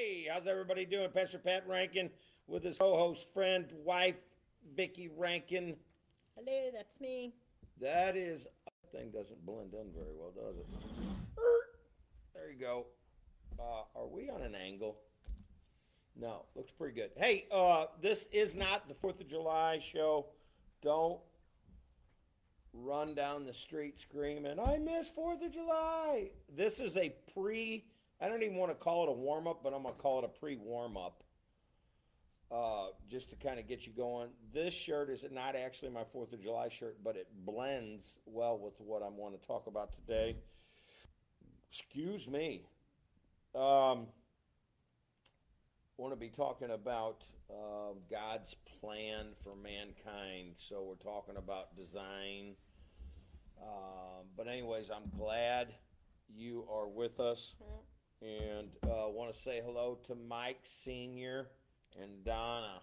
Hey, how's everybody doing? Pastor Pat Rankin with his co-host, friend, wife, Vicky Rankin. Hello, that's me. That is that thing doesn't blend in very well, does it? There you go. Uh, are we on an angle? No, looks pretty good. Hey, uh, this is not the Fourth of July show. Don't run down the street screaming, "I miss Fourth of July." This is a pre. I don't even want to call it a warm up, but I'm gonna call it a pre warm up. Uh, just to kind of get you going. This shirt is not actually my Fourth of July shirt, but it blends well with what I want to talk about today. Excuse me. Um, want to be talking about uh, God's plan for mankind. So we're talking about design. Um, but anyways, I'm glad you are with us, and uh, want to say hello to Mike Senior and Donna.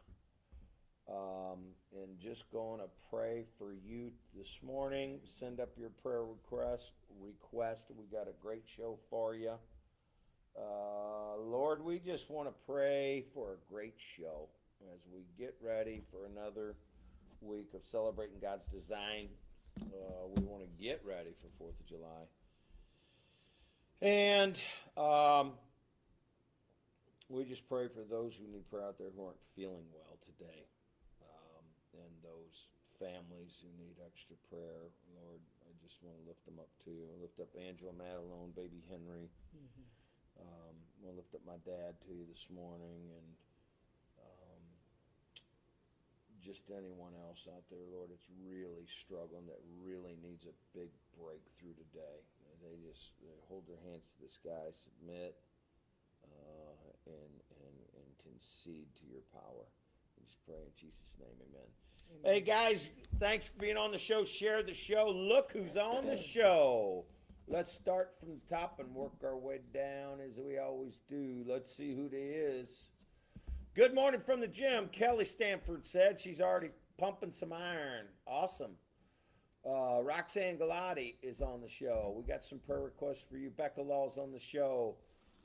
Um, and just going to pray for you this morning. Send up your prayer request. Request. We got a great show for you. Uh, Lord, we just want to pray for a great show as we get ready for another week of celebrating God's design. Uh, we want to get ready for Fourth of July, and um, we just pray for those who need prayer out there who aren't feeling well today, um, and those families who need extra prayer. Lord, I just want to lift them up to you. Lift up Angela Madelone, baby Henry. Um, I want to lift up my dad to you this morning, and um, just anyone else out there, Lord, that's really struggling, that really needs a big breakthrough today. They just they hold their hands to the sky, submit, uh, and and and concede to your power. We just pray in Jesus' name, Amen. Hey guys, thanks for being on the show. Share the show. Look who's on the show. Let's start from the top and work our way down as we always do. Let's see who they is. Good morning from the gym. Kelly Stanford said she's already pumping some iron. Awesome. Uh, Roxanne Galati is on the show. We got some prayer requests for you. Becca Law's on the show.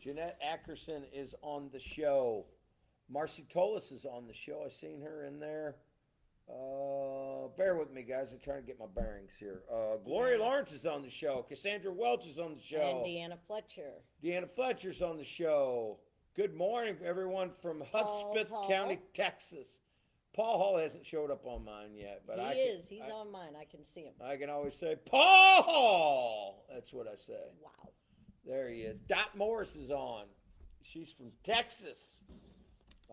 Jeanette Ackerson is on the show. Marcy Tolis is on the show. I seen her in there. Uh, bear with me, guys. I'm trying to get my bearings here. Uh, Gloria Yeah. Lawrence is on the show. Cassandra Welch is on the show. And Deanna Fletcher. Deanna Fletcher's on the show. Good morning, everyone from Paul Hudspeth County, Texas. Paul Hall hasn't showed up on mine yet, but he I is. Can, He's I, on mine. I can see him. I can always say Paul Hall. That's what I say. Wow. There he is. Dot Morris is on. She's from Texas.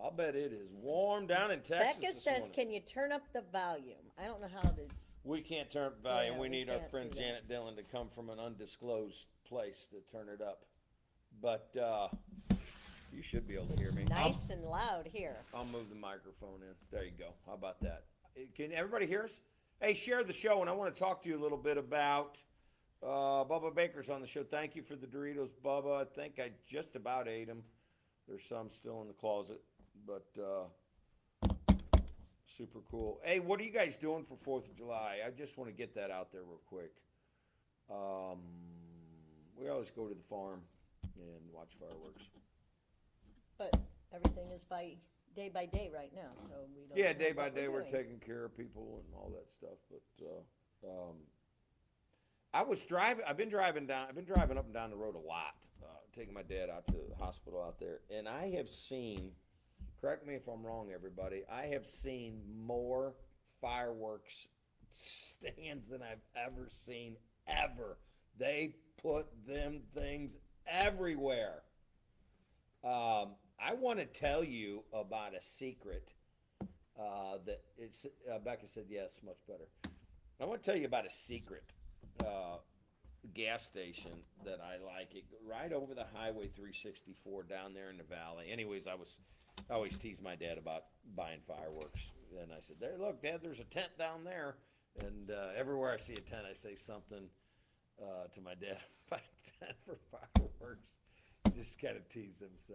I'll bet it is warm down in Texas. Becca says, morning. "Can you turn up the volume?" I don't know how to. We can't turn up volume. Yeah, we we need our friend. Janet Dillon to come from an undisclosed place to turn it up. But uh, you should be able to hear me. Nice and loud here. I'll move the microphone in. There you go. How about that? Eh, Can everybody hear us? Hey, share the show, and I want to talk to you a little bit about uh, Bubba Baker's on the show. Thank you for the Doritos, Bubba. I think I just about ate them. There's some still in the closet, but uh, super cool. Hey, what are you guys doing for Fourth of July? I just want to get that out there real quick. Um, we always go to the farm and watch fireworks. But everything is by day by day right now, so we don't. Yeah, know day by what day we're doing. taking care of people and all that stuff. But uh, um, I was driving. I've been driving down. I've been driving up and down the road a lot, uh, taking my dad out to the hospital out there, and I have seen. Correct me if I'm wrong, everybody. I have seen more fireworks stands than I've ever seen ever. They put them things everywhere. Um, I want to tell you about a secret uh, that it's. Uh, Becca said yes, much better. I want to tell you about a secret uh, gas station that I like. It right over the Highway 364 down there in the valley. Anyways, I was I always tease my dad about buying fireworks, and I said, "There, look, Dad, there's a tent down there." And uh, everywhere I see a tent, I say something uh, to my dad about tent for fireworks. Just kind of tease him. So,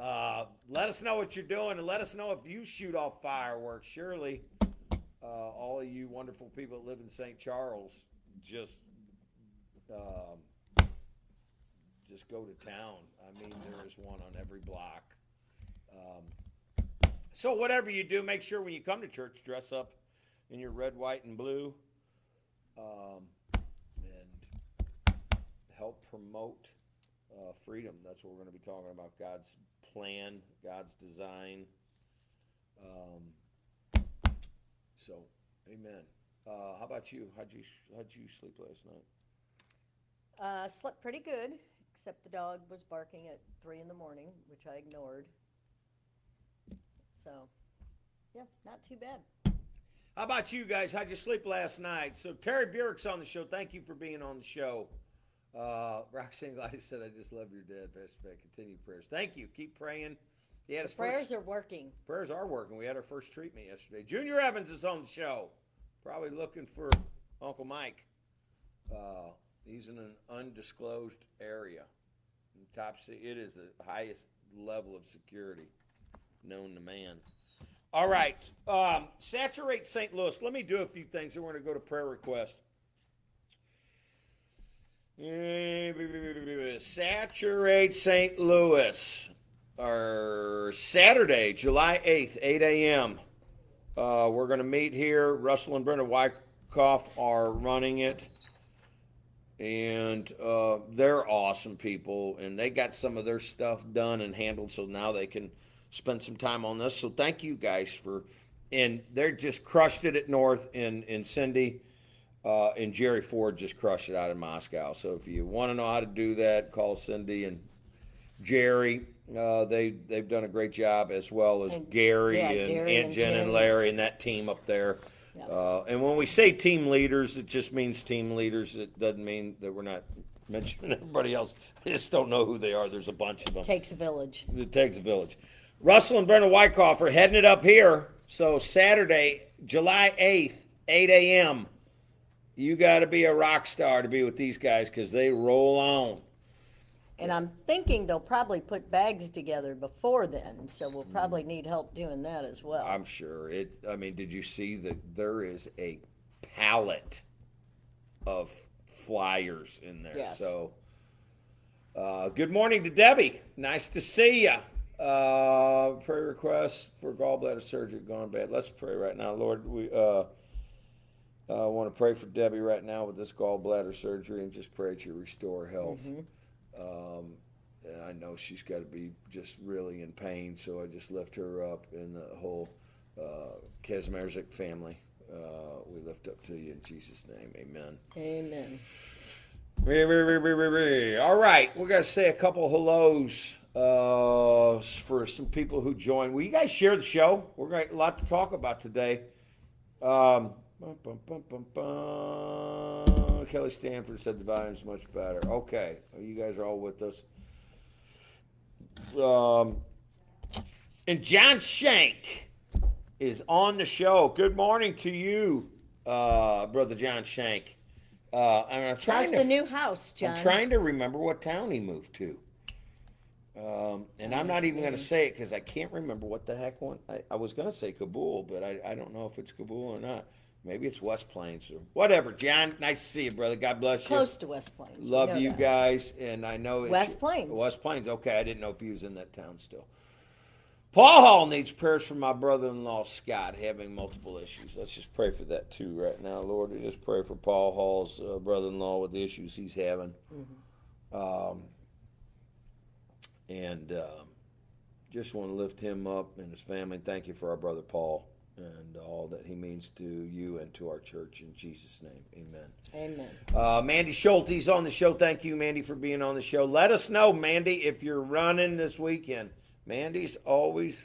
uh, let us know what you're doing, and let us know if you shoot off fireworks. Surely, uh, all of you wonderful people that live in St. Charles just um, just go to town. I mean, there is one on every block. Um, so whatever you do, make sure when you come to church, dress up in your red, white, and blue, um, and help promote uh, freedom. That's what we're going to be talking about. God's plan, God's design. Um, so, Amen. Uh, how about you? How'd you How'd you sleep last night? Uh, slept pretty good, except the dog was barking at three in the morning, which I ignored. So, yeah, not too bad. How about you guys? How'd you sleep last night? So Terry Burrick's on the show. Thank you for being on the show. Uh, Roxanne Gladys said, "I just love your dad, Pastor Pat. Continue prayers. Thank you. Keep praying." He had Prayers first, are working. prayers are working. We had our first treatment yesterday. Junior Evans is on the show. Probably looking for Uncle Mike. Uh, he's in an undisclosed area. In top se- it is the highest level of security known to man. All right, um, saturate St. Louis. Let me do a few things. and we're going to go to prayer request. Saturate St. Louis. Our Saturday, July 8th, 8 a.m. Uh, we're going to meet here. Russell and Brenda Wyckoff are running it. And uh, they're awesome people. And they got some of their stuff done and handled. So now they can spend some time on this. So thank you guys for. And they're just crushed it at North. And, and Cindy uh, and Jerry Ford just crushed it out in Moscow. So if you want to know how to do that, call Cindy and Jerry. Uh, they they've done a great job as well as And- Gary yeah, and Gary Aunt and Jen and Larry and that team up there. Yeah. Uh, and when we say team leaders, it just means team leaders. It doesn't mean that we're not mentioning everybody else. I just don't know who they are. There's a bunch of them. Takes a village. It takes a village. Russell and Brenda Wyckoff are heading it up here. So Saturday, July 8th, 8 a.m. You got to be a rock star to be with these guys because they roll on. And I'm thinking they'll probably put bags together before then, so we'll probably Mm. need help doing that as well. I'm sure it. I mean, did you see that there is a pallet of flyers in there? Yes. So, uh, good morning to Debbie. Nice to see you. Uh, prayer request for gallbladder surgery gone bad. Let's pray right now, Lord. We uh, uh, want to pray for Debbie right now with this gallbladder surgery and just pray to restore health. Um, I know she's got to be just really in pain, so I just lift her up and the whole uh, family. Uh, we lift up to you in Jesus' name. Amen. Amen. All right, we're gonna say a couple hellos uh, for some people who joined. Will you guys share the show? We're going to a lot to talk about today. Um, bum, bum, bum, bum, bum. Kelly Stanford said the volume's much better. Okay, you guys are all with us. Um, and John Shank is on the show. Good morning to you, uh, brother John Shank. Uh, and I'm trying How's to the new house, John? I'm trying to remember what town he moved to. Um, and I'm not even going to say it because I can't remember what the heck one. I, I was going to say Cabool, but I, I don't know if it's Cabool or not. Maybe it's West Plains or whatever. John, nice to see you, brother. God bless you. Close to West Plains. Love you that. guys, and I know it's West Plains. West Plains. Okay, I didn't know if he was in that town still. Paul Hall needs prayers for my brother-in-law Scott having multiple issues. Let's just pray for that too right now, Lord. We just pray for Paul Hall's uh, brother-in-law with the issues he's having, um, and um, just want to lift him up and his family. Thank you for our brother Paul and all that he means to you and to our church. In Jesus' name, Amen. Amen. Uh, Mandy Schulte's on the show. Thank you, Mandy, for being on the show. Let us know, Mandy, if you're running this weekend. Mandy's always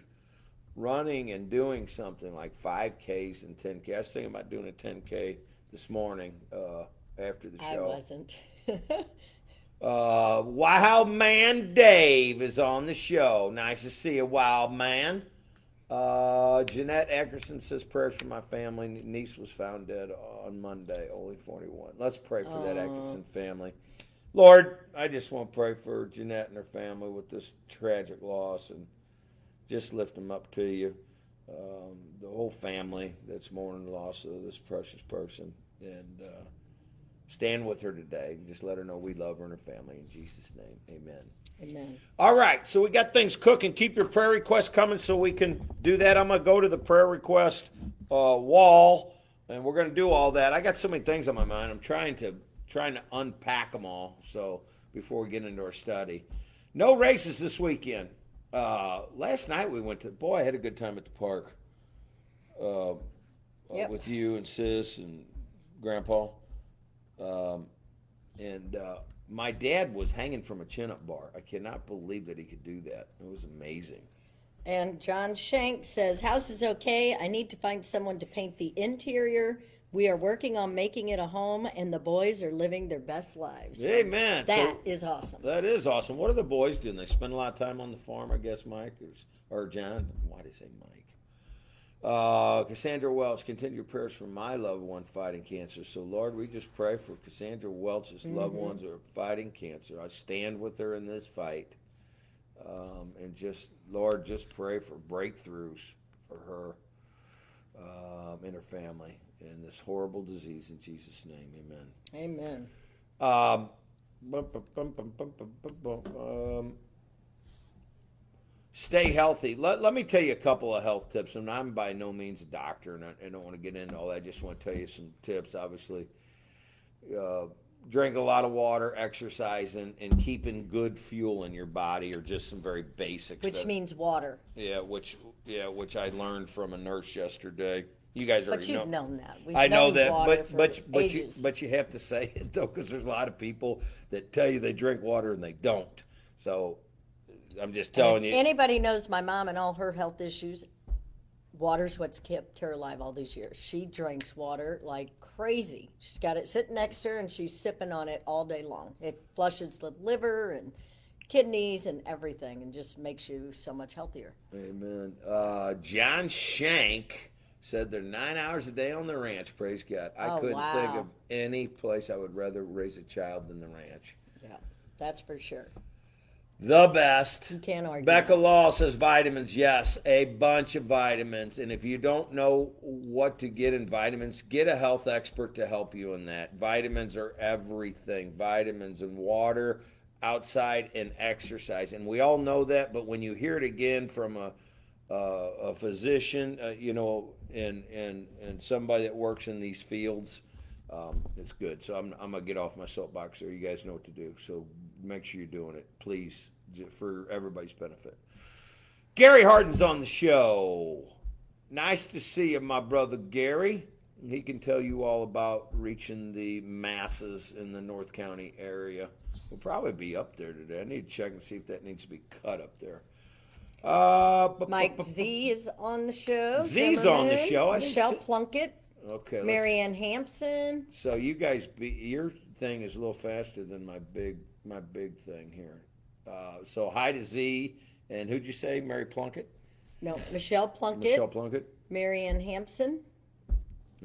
running and doing something like 5Ks and 10K. I was thinking about doing a 10K this morning uh, after the show. I wasn't. Uh, Wild Man Dave is on the show. Nice to see you, Wild Man. Uh, Jeanette Eckerson says prayers for my family. Niece was found dead on Monday, only 41. Let's pray for that Eckerson family. Lord, I just want to pray for Jeanette and her family with this tragic loss and just lift them up to you. Um, the whole family that's mourning the loss of this precious person. And uh, stand with her today. Just let her know we love her and her family. In Jesus' name, amen. Amen. All right, so we got things cooking. Keep your prayer requests coming so we can do that. I'm going to go to the prayer request uh, wall, and we're going to do all that. I got so many things on my mind. I'm trying to trying to unpack them all. So before we get into our study, no races this weekend. Uh, last night we went to. Boy, I had a good time at the park. Uh, uh, Yep. with you and sis and grandpa. Um, and uh, my dad was hanging from a chin-up bar. I cannot believe that he could do that. It was amazing. And John Shank says, House is okay. I need to find someone to paint the interior. We are working on making it a home, and the boys are living their best lives. Amen. That So- is awesome. that is awesome. What are the boys doing? They spend a lot of time on the farm, I guess, Mike or, or John. Why did I say Mike? Uh, Cassandra Welch, continue your prayers for my loved one fighting cancer. So, Lord, we just pray for Cassandra Welch's loved ones who are fighting cancer. I stand with her in this fight. Um, and just, Lord, just pray for breakthroughs for her um, and her family in this horrible disease in Jesus' name. Amen. Amen. Um, bum, bum, bum, bum, bum, bum, bum, bum, um, stay healthy. Let, let me tell you a couple of health tips. And I'm by no means a doctor, and I, I don't want to get into all that. I just want to tell you some tips. Obviously, uh, drink a lot of water, exercising, and keeping good fuel in your body are just some very basics. Which that- means water. yeah, which yeah, which I learned from a nurse yesterday. You guys already But you've know. known that. We've I know that, but but but you but you have to say it though, because there's a lot of people that tell you they drink water and they don't. So I'm just telling if you. Anybody knows my mom and all her health issues. Water's what's kept her alive all these years. She drinks water like crazy. She's got it sitting next to her and she's sipping on it all day long. It flushes the liver and kidneys and everything and just makes you so much healthier. Amen. Uh, John Shank said they're nine hours a day on the ranch. Praise God. I Oh, couldn't think of any place I would rather raise a child than the ranch. Yeah, that's for sure. The best. You can't argue. Becca. Law says vitamins. Yes, a bunch of vitamins. And if you don't know what to get in vitamins, get a health expert to help you in that. Vitamins are everything. Vitamins and water, outside and exercise. And we all know that, but when you hear it again from a uh, a physician, uh, you know, and and and somebody that works in these fields, um, it's good. So I'm I'm gonna get off my soapbox there. You guys know what to do. So make sure you're doing it, please, for everybody's benefit. Gary Harden's on the show. Nice to see you, my brother Gary. He can tell you all about reaching the masses in the North County area. We'll probably be up there today. I need to check and see if that needs to be cut up there. Uh, bu- Mike bu- bu- Z is on the show. Z's on the show. I Michelle see- Plunkett, Okay. Marianne Hampson. So you guys, be, your thing is a little faster than my big my big thing here. Uh, so hi to Z, and who'd you say, Mary Plunkett? No, Michelle Plunkett, Michelle Plunkett. Marianne Hampson,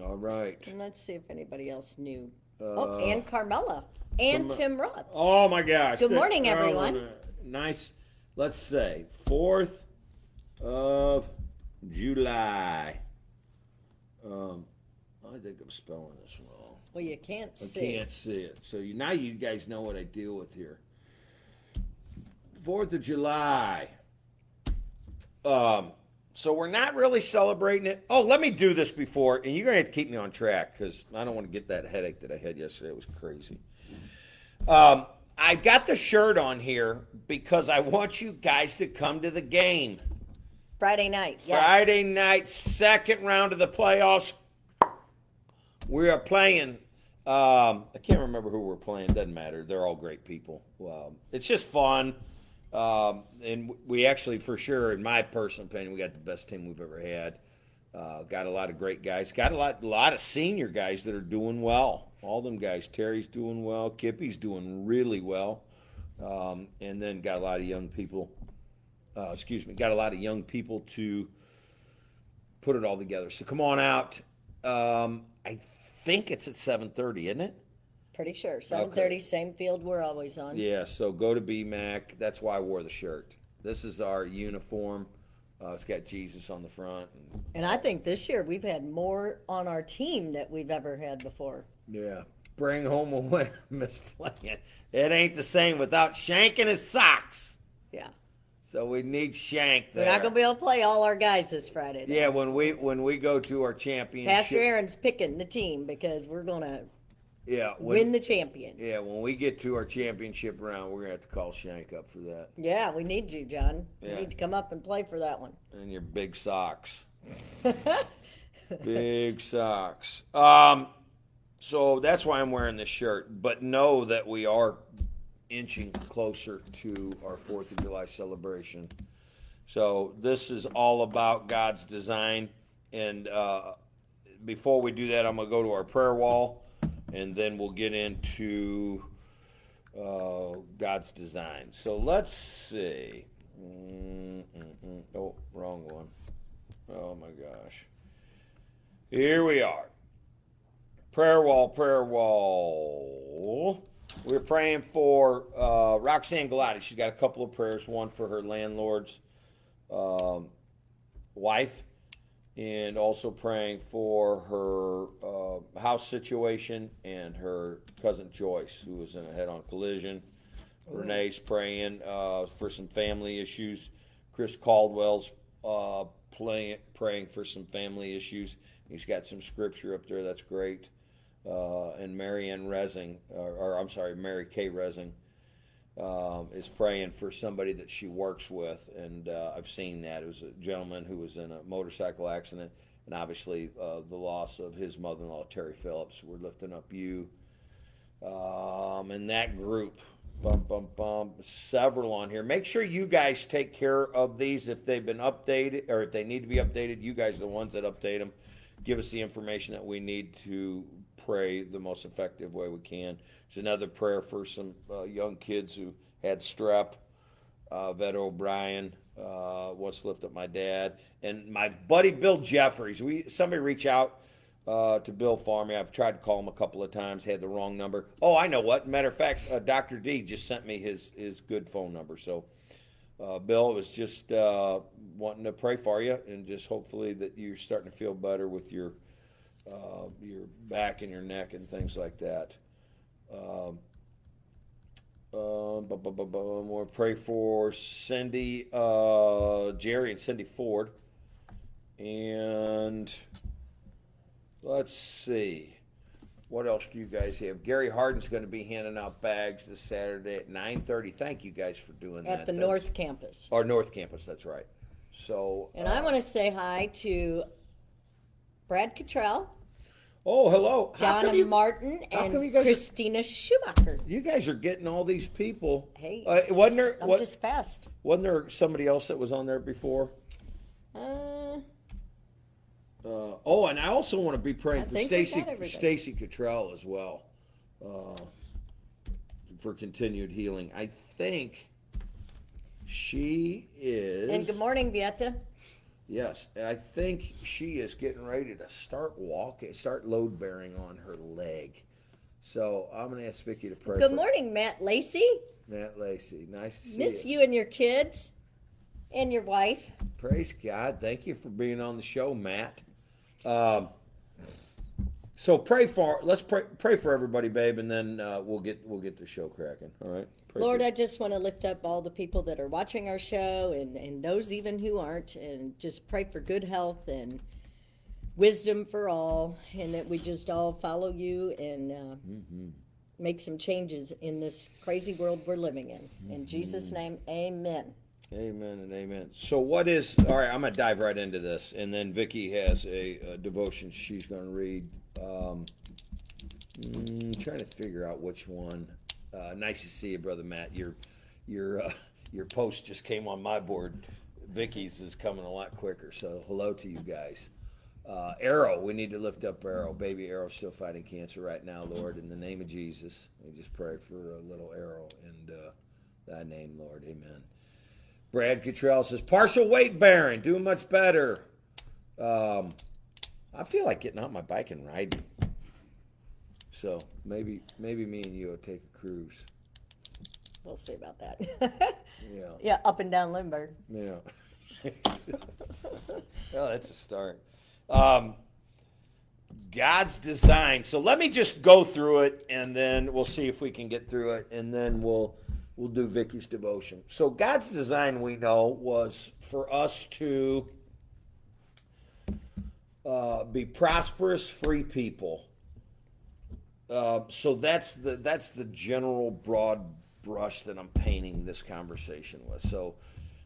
All right. and let's see if anybody else knew. Uh, oh, and Carmela, and Carme- Tim Roth. Oh my gosh. Good morning, everyone. Nice. Let's say fourth of July. Um, I think I'm spelling this wrong. Well, you can't see it. I see. can't see it. So you now you guys know what I deal with here. Fourth of July. Um, so we're not really celebrating it. Oh, let me do this before, and you're gonna have to keep me on track because I don't want to get that headache that I had yesterday. It was crazy. Um, I've got the shirt on here because I want you guys to come to the game. Friday night. Yes. Friday night, second round of the playoffs. We are playing. Um, I can't remember who we're playing. Doesn't matter. They're all great people. Um, it's just fun, um, and we actually, for sure, in my personal opinion, we got the best team we've ever had. Uh, got a lot of great guys. Got a lot, a lot of senior guys that are doing well. All them guys. Terry's doing well. Kippy's doing really well, um, and then got a lot of young people uh, excuse me, got a lot of young people to put it all together. So come on out. Um, I think it's at seven thirty, isn't it? Pretty sure. Seven thirty, same field we're always on. Yeah. So go to BMAC. That's why I wore the shirt. This is our uniform. Uh, it's got Jesus on the front. And, And I think this year we've had more on our team that we've ever had before. yeah. bring home a winner, Miss Playing. It ain't the same without shanking his socks. Yeah. So we need Shank there. We're not gonna be able to play all our guys this Friday. though. yeah, when we when we go to our championship. Pastor Aaron's picking the team because we're gonna Yeah, when, win the champion. yeah, when we get to our championship round, we're gonna have to call Shank up for that. Yeah, we need you, John. Yeah. You need to come up and play for that one. And your big socks. big socks. Um, so that's why I'm wearing this shirt. But know that we are inching closer to our Fourth of July celebration. So this is all about God's design. And uh, before we do that, I'm gonna go to our prayer wall, and then we'll get into uh, God's design. So let's see. Mm-mm-mm. Oh, wrong one. Oh my gosh. Here we are. Prayer wall, prayer wall. We're praying for uh, Roxanne Galati. She's got a couple of prayers. One for her landlord's um, wife, and also praying for her uh, house situation and her cousin Joyce, who was in a head-on collision. Renee's praying uh, for some family issues. Chris Caldwell's uh, playing, praying for some family issues. He's got some scripture up there. That's great. Uh, and Marianne Resing, or, or I'm sorry, Mary Kay Resing, um, is praying for somebody that she works with, and uh, I've seen that. It was a gentleman who was in a motorcycle accident, and obviously uh, the loss of his mother-in-law Terry Phillips. We're lifting up you, um, and that group. Bum bum bum. Several on here. Make sure you guys take care of these if they've been updated or if they need to be updated. You guys are the ones that update them. Give us the information that we need to pray the most effective way we can. There's another prayer for some uh, young kids who had strep. Uh, Vet O'Brien uh, wants to lift up my dad and my buddy Bill Jeffries. We somebody reach out uh, to Bill Farmy. I've tried to call him a couple of times, had the wrong number. Oh, I know what. Matter of fact, uh, Doctor D just sent me his his good phone number. So, uh, Bill was just uh, wanting to pray for you and just hopefully that you're starting to feel better with your uh, your back and your neck and things like that. Um, uh, bu- bu- bu- bu- we'll pray for Cindy, uh, Jerry, and Cindy Ford. And let's see. What else do you guys have? Gary Harden's going to be handing out bags this Saturday at 9.30. Thank you guys for doing that. At the That's- North Campus. Or North Campus, that's right. So. And uh, I want to say hi to Brad Cottrell, Oh, hello. How Donna come you, Martin, how come and you guys are- Christina Schumacher. you guys are getting all these people. Hey, Uh, wasn't there I'm what, just fast. wasn't there somebody else that was on there before? Uh, Uh, oh, and I also want to be praying I for think we Stacy got everybody. Stacy Cottrell as well uh, for continued healing. I think she is. and good morning, Vieta. Yes, and I think she is getting ready to start walking, start load bearing on her leg. So I'm going to ask Vicky to pray. Good for morning, Matt Lacey. Matt Lacey. Nice to see Miss you. you and your kids and your wife. Praise God. Thank you for being on the show, Matt. Um, so pray for let's pray pray for everybody, babe, and then uh, we'll get we'll get the show cracking. All right. Lord, I just want to lift up all the people that are watching our show and, and those even who aren't, and just pray for good health and wisdom for all, and that we just all follow you and uh, Mm-hmm. make some changes in this crazy world we're living in. In Jesus' Mm-hmm. name, amen. Amen and amen. So what is all right? I'm gonna dive right into this, and then Vicky has a, a devotion she's gonna read. Um, mm, trying to figure out which one. Uh, nice to see you, brother Matt. Your your uh, your post just came on my board. Vicky's is coming a lot quicker. So hello to you guys. Uh, Arrow, we need to lift up Arrow. Baby Arrow still fighting cancer right now, Lord. In the name of Jesus, we just pray for a little Arrow and uh, Thy name, Lord. Amen. Brad Cottrell says partial weight bearing, doing much better. Um, I feel like getting out my bike and riding. So maybe maybe me and you will take a cruise. We'll see about that. Yeah, yeah, up and down Lindbergh. yeah. well, that's a start. Um, God's design. So let me just go through it, and then we'll see if we can get through it, and then we'll we'll do Vicky's devotion. So God's design, we know, was for us to uh, be prosperous, free people. Uh, so that's the that's the general broad brush that I'm painting this conversation with. So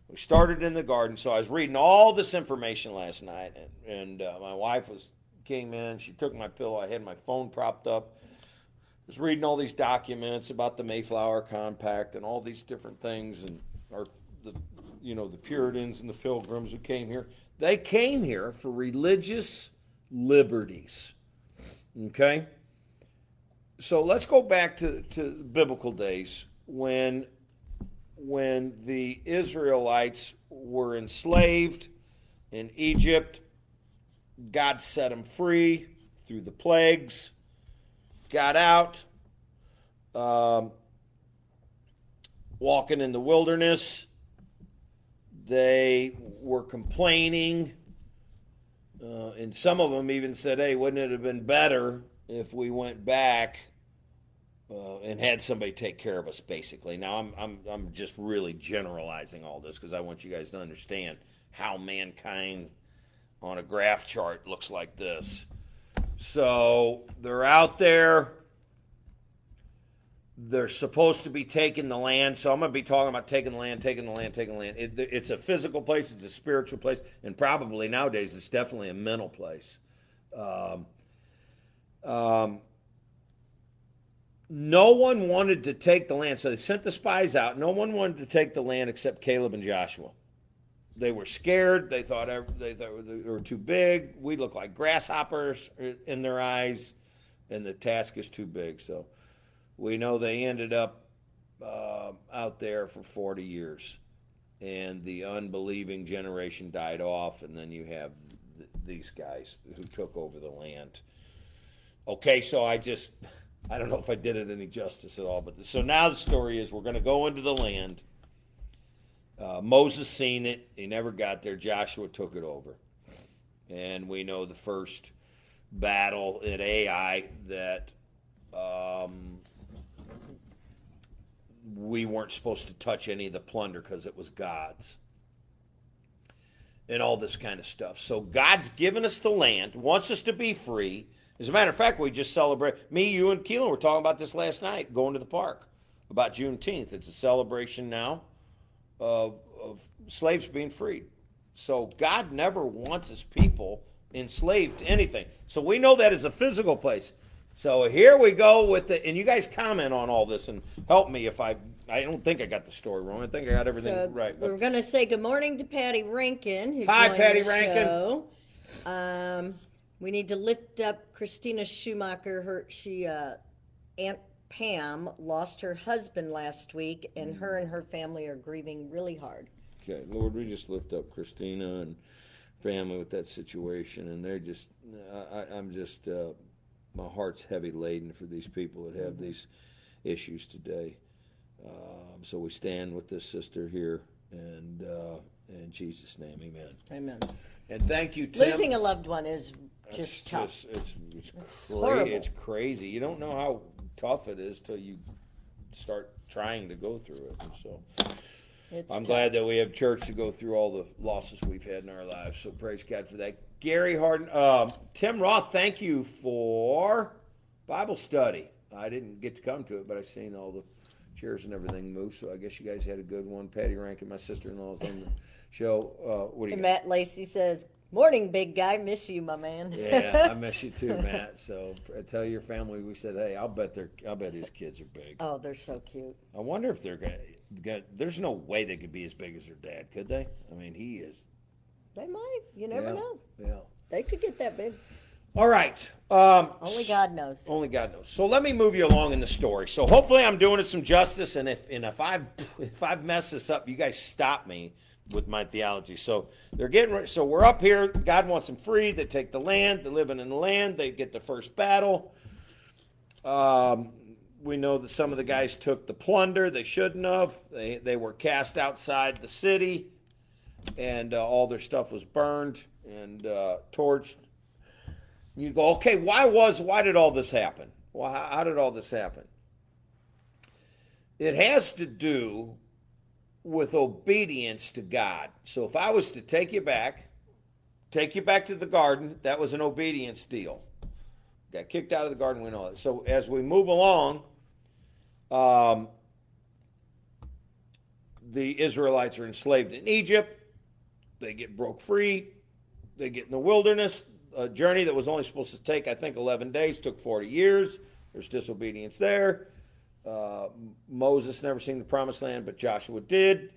we started in the garden. So I was reading all this information last night, and, and uh, my wife was came in. She took my pillow. I had my phone propped up. Was reading all these documents about the Mayflower Compact and all these different things, and our the you know the Puritans and the Pilgrims who came here. They came here for religious liberties. Okay? So let's go back to, to biblical days when when the Israelites were enslaved in Egypt. God set them free through the plagues, got out, um, walking in the wilderness. They were complaining. Uh, and some of them even said, hey, wouldn't it have been better if we went back uh, and had somebody take care of us, basically? Now, I'm, I'm, I'm just really generalizing all this because I want you guys to understand how mankind on a graph chart looks like this. So they're out there they're supposed to be taking the land. So I'm going to be talking about taking the land, taking the land, taking the land. It, it's a physical place, it's a spiritual place, and probably nowadays it's definitely a mental place. Um, um, no one wanted to take the land, so they sent the spies out. No one wanted to take the land except Caleb and Joshua. They were scared. They thought they thought they were too big. We look like grasshoppers in their eyes, and the task is too big. So we know they ended up uh, out there for 40 years, and the unbelieving generation died off, and then you have th- these guys who took over the land. Okay, so I just, I don't know if I did it any justice at all, but so now the story is we're going to go into the land. Uh, Moses seen it. He never got there. Joshua took it over. And we know the first battle at Ai that um, we weren't supposed to touch any of the plunder because it was God's. And all this kind of stuff. So God's given us the land, wants us to be free. As a matter of fact, we just celebrate. Me, you, and Keelan were talking about this last night, going to the park about Juneteenth. It's a celebration now of, of slaves being freed. So God never wants his people enslaved to anything. So we know that is a physical place. So here we go with the, and you guys comment on all this and help me if I, I don't think I got the story wrong. I think I got everything So right. We're going to say good morning to Patty Rankin. Hi, Patty Rankin. show. Um, we need to lift up Christina Schumacher. Her she uh, Aunt Pam lost her husband last week, and her and her family are grieving really hard. Okay, Lord, we just lift up Christina and family with that situation, and they're just, I, I- I'm just, uh, my heart's heavy laden for these people that have these issues today. Um, so we stand with this sister here, and uh, in Jesus' name, Amen. Amen. And thank you, Tim. Losing a loved one is It's just tough. just- it's, it's, cra- horrible. it's crazy. You don't know how tough it is till you start trying to go through it. And so. It's I'm tough. glad that we have church to go through all the losses we've had in our lives. So praise God for that. Gary Harden, um, Tim Roth, thank you for Bible study. I didn't get to come to it, but I've seen all the chairs and everything move. So I guess you guys had a good one. Patty Rankin, my sister-in-law, is on the show. Uh, what do you? And got? Matt Lacey says, "Morning, big guy. Miss you, my man." Yeah, I miss you too, Matt. So tell your family we said, hey, I'll bet they're, I'll bet his kids are big. oh, they're so cute. I wonder if they're gonna. there's no way they could be as big as their dad, could they? I mean, he is. They might. You never yeah, know. Yeah. They could get that big. All right. Um, Only God knows. Only God knows. So let me move you along in the story. So hopefully I'm doing it some justice, and if and if I if I've messed this up, you guys stop me with my theology. So they're getting so we're up here. God wants them free. They take the land. They're living in the land. They get the first battle. Um, we know that some of the guys took the plunder they shouldn't have. They they were cast outside the city, and uh, all their stuff was burned and uh, torched You go, okay, why was why did all this happen? Well, how, how did all this happen? It has to do with obedience to God. So if I was to take you back, take you back to the garden, that was an obedience deal. Got kicked out of the garden, we know that. So as we move along, um, the Israelites are enslaved in Egypt. They get broke free. They get in the wilderness. A journey that was only supposed to take, I think, 11 days took 40 years. There's disobedience there. Uh, Moses never seen the promised land, but Joshua did.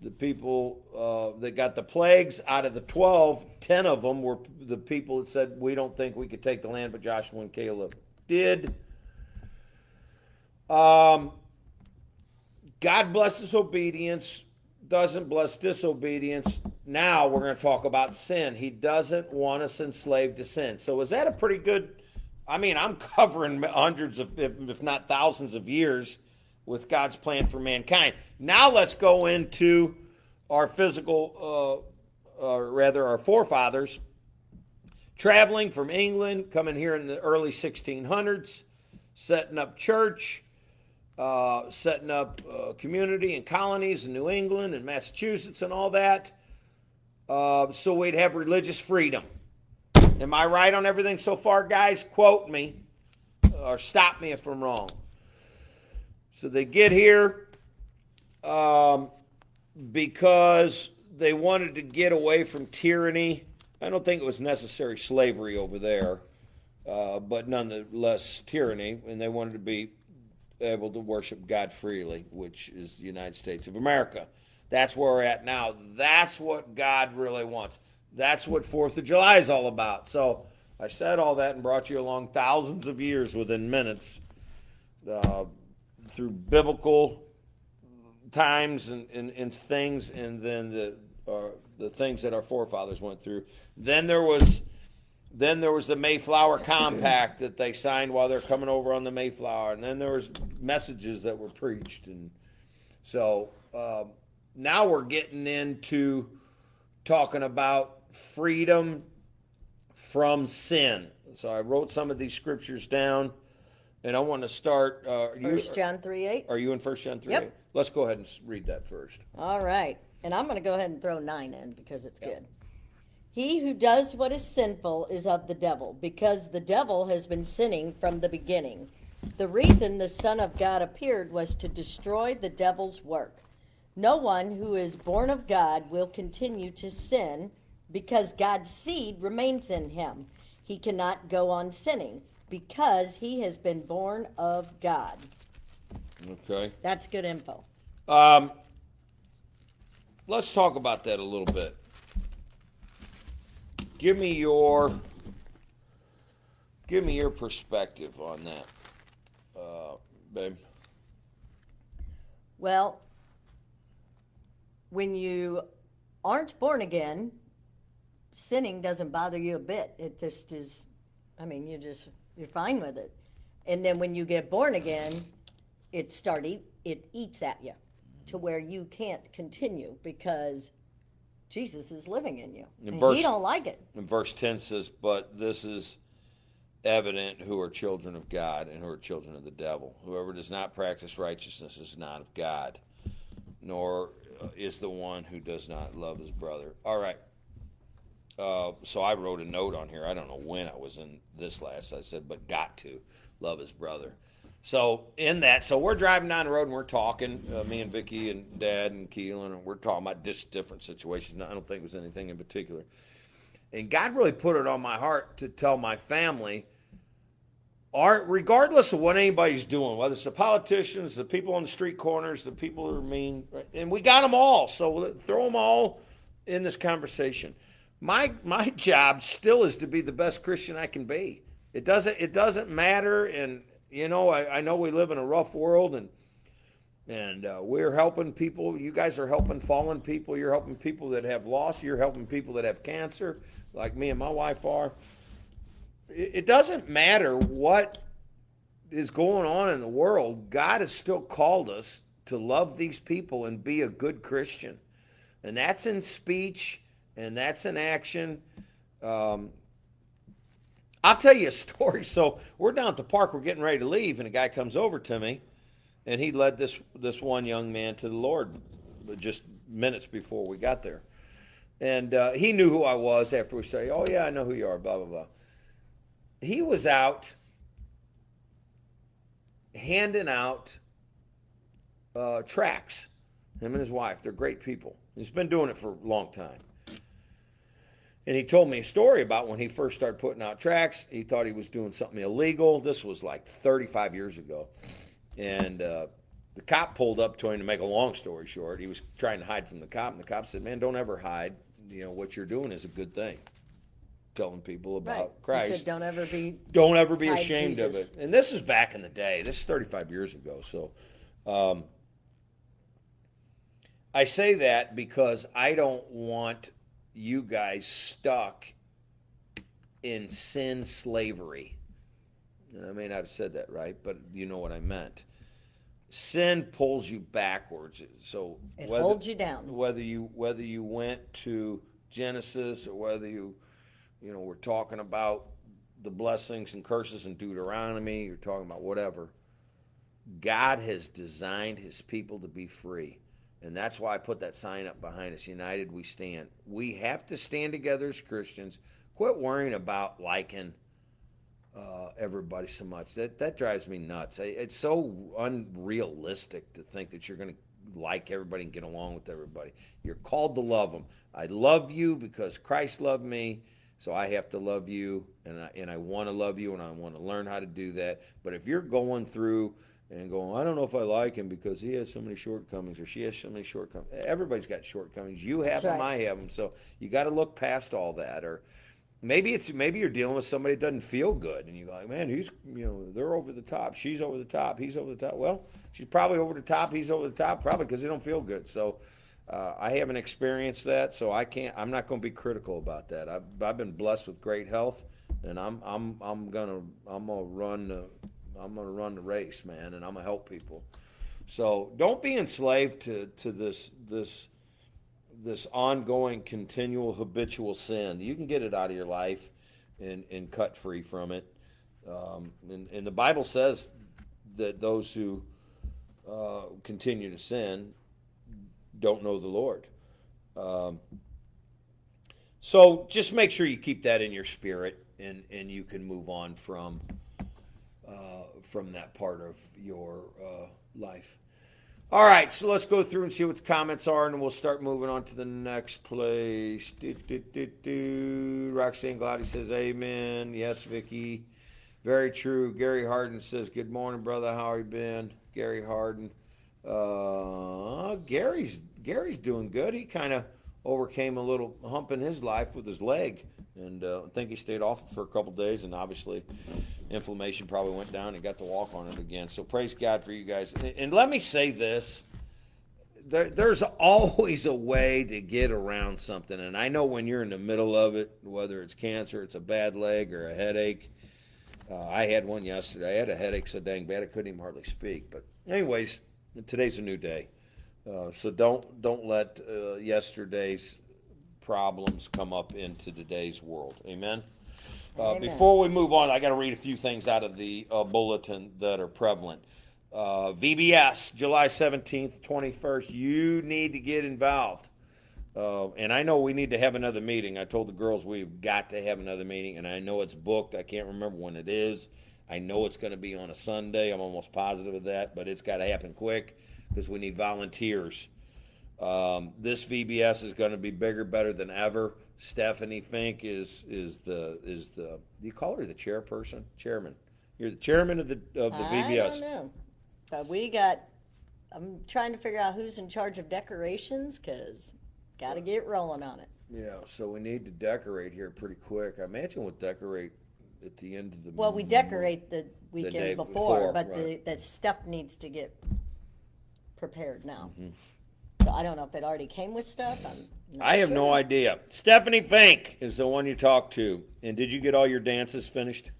The people uh, that got the plagues out of the 12, 10 of them were the people that said, We don't think we could take the land, but Joshua and Caleb did. Um, God blesses obedience, doesn't bless disobedience. Now we're going to talk about sin. He doesn't want us enslaved to sin. So, is that a pretty good? I mean, I'm covering hundreds of, if not thousands of years with God's plan for mankind. Now let's go into our physical, uh, or rather, our forefathers traveling from England, coming here in the early 1600s, setting up church, uh, setting up uh, community and colonies in New England and Massachusetts and all that. Uh, so we'd have religious freedom. Am I right on everything so far, guys? Quote me or stop me if I'm wrong. So they get here um, because they wanted to get away from tyranny. I don't think it was necessary slavery over there, uh, but nonetheless tyranny, and they wanted to be able to worship God freely, which is the United States of America. That's where we're at now. That's what God really wants. That's what Fourth of July is all about. So I said all that and brought you along thousands of years within minutes uh, through biblical times and, and, and, things, and then the uh, the things that our forefathers went through. Then there was then there was the Mayflower Compact that they signed while they're coming over on the Mayflower, and then there was messages that were preached, and so uh, now we're getting into talking about freedom from sin. So I wrote some of these scriptures down, and I want to start. Uh, First John three eight. Are you in First John three? Yep. 8? Let's go ahead and read that first. All right, and I'm going to go ahead and throw nine in because it's yep. good. He who does what is sinful is of the devil, because the devil has been sinning from the beginning. The reason the Son of God appeared was to destroy the devil's work. No one who is born of God will continue to sin because God's seed remains in him. He cannot go on sinning because he has been born of God. Okay. That's good info. Um, let's talk about that a little bit give me your give me your perspective on that, uh, babe. Well, when you aren't born again, sinning doesn't bother you a bit. It just is. I mean, you just you're fine with it. And then when you get born again, it started it eats at you to where you can't continue because Jesus is living in you. And, verse, he don't like it. And verse 10 says, But this is evident who are children of God and who are children of the devil. Whoever does not practice righteousness is not of God, nor uh, is the one who does not love his brother. All right. Uh, so I wrote a note on here. I don't know when I was in this last. I said, but got to love his brother. So in that, so we're driving down the road and we're talking, uh, me and Vicky and Dad and Keelan, and we're talking about just different situations. I don't think it was anything in particular. And God really put it on my heart to tell my family, are regardless of what anybody's doing, whether it's the politicians, the people on the street corners, the people who are mean, and we got them all. So throw them all in this conversation. My my job still is to be the best Christian I can be. It doesn't it doesn't matter and you know, I, I know we live in a rough world and and uh, we're helping people. You guys are helping fallen people. You're helping people that have loss. You're helping people that have cancer, like me and my wife are. It, it doesn't matter what is going on in the world. God has still called us to love these people and be a good Christian, and that's in speech and that's an action. Um, I'll tell you a story. So we're down at the park, we're getting ready to leave, and a guy comes over to me, and he led this this one young man to the Lord just minutes before we got there. And uh, he knew who I was after we said, "Oh yeah, I know who you are." Blah blah blah. He was out handing out uh, tracts. Him and his wife, they're great people. He's been doing it for a long time. And he told me a story about when he first started putting out tracts. He thought he was doing something illegal. This was like 35 years ago. And uh, the cop pulled up to him to make a long story short. He was trying to hide from the cop, and the cop said, Man, don't ever hide. You know, what you're doing is a good thing. Telling people about Right. Christ He said, don't ever be. don't ever be ashamed of it. And this is back in the day. This is 35 years ago. So um, I say that because I don't want you guys stuck in sin slavery. And I may not have said that right, but you know what I meant. Sin pulls you backwards. So It whether- holds you down. whether you whether you went to Genesis or whether you you know we're talking about the blessings and curses in Deuteronomy, you're talking about whatever. God has designed his people to be free. And that's why I put that sign up behind us United we stand. We have to stand together as Christians. Quit worrying about liking uh, everybody so much. That that drives me nuts. It's so unrealistic to think that you're going to like everybody and get along with everybody. You're called to love them. I love you because Christ loved me, so I have to love you, and I and I want to love you, and I want to learn how to do that. But if you're going through and going, I don't know if I like him because he has so many shortcomings or she has so many shortcomings. Everybody's got shortcomings. You have That's them, right. I have them. So you got to look past all that, or maybe it's maybe you're dealing with somebody that doesn't feel good and you're like man he's you know they're over the top she's over the top he's over the top well she's probably over the top he's over the top probably because they don't feel good so uh, i haven't experienced that so i can't i'm not going to be critical about that I've, I've been blessed with great health and i'm i'm i'm gonna i'm gonna run the i'm gonna run the race man and i'm gonna help people so don't be enslaved to to this this this ongoing, continual, habitual sin. You can get it out of your life and, and cut free from it. Um, and, and the Bible says that those who uh, continue to sin don't know the Lord. Um, so just make sure you keep that in your spirit, and, and you can move on from uh, from that part of your uh, life. All right, so let's go through and see what the comments are, and we'll start moving on to the next place. Do, do, do, do. Roxanne Glady says, Amen. Yes, Vicky. Very true. Gary Harden says, Good morning, brother. How you been? Gary Harden. Uh, Gary's Gary's doing good. He kind of overcame a little hump in his life with his leg, and uh, I think he stayed off for a couple days, and obviously inflammation probably went down and got to walk on it again. So praise God for you guys. And, let me say this: there, there's always a way to get around something, and I know when you're in the middle of it, whether it's cancer, it's a bad leg, or a headache. Uh, I had one yesterday. I had a headache so dang bad I couldn't even hardly speak. But anyways, today's a new day, uh, so don't don't let uh, yesterday's problems come up into today's world. Amen. Uh, before we move on, I got to read a few things out of the uh, bulletin that are prevalent. Uh, VBS, July 17th, 21st. You need to get involved. Uh, and I know we need to have another meeting. I told the girls we've got to have another meeting, and I know it's booked. I can't remember when it is. I know it's going to be on a Sunday. I'm almost positive of that, but it's got to happen quick because we need volunteers. Um, this VBS is going to be bigger, better than ever. Stephanie Fink is is the is the do you call her the chairperson, chairman? You're the chairman of the of the I VBS. don't know. But we got. I'm trying to figure out who's in charge of decorations because got to get rolling on it. Yeah, so we need to decorate here pretty quick. I imagine we'll decorate at the end of the. Well, we decorate the weekend day before, before, but right. the that stuff needs to get prepared now. Mm-hmm. So I don't know if it already came with stuff. I'm I have sure. no idea. Stephanie Fink is the one you talked to. And did you get all your dances finished?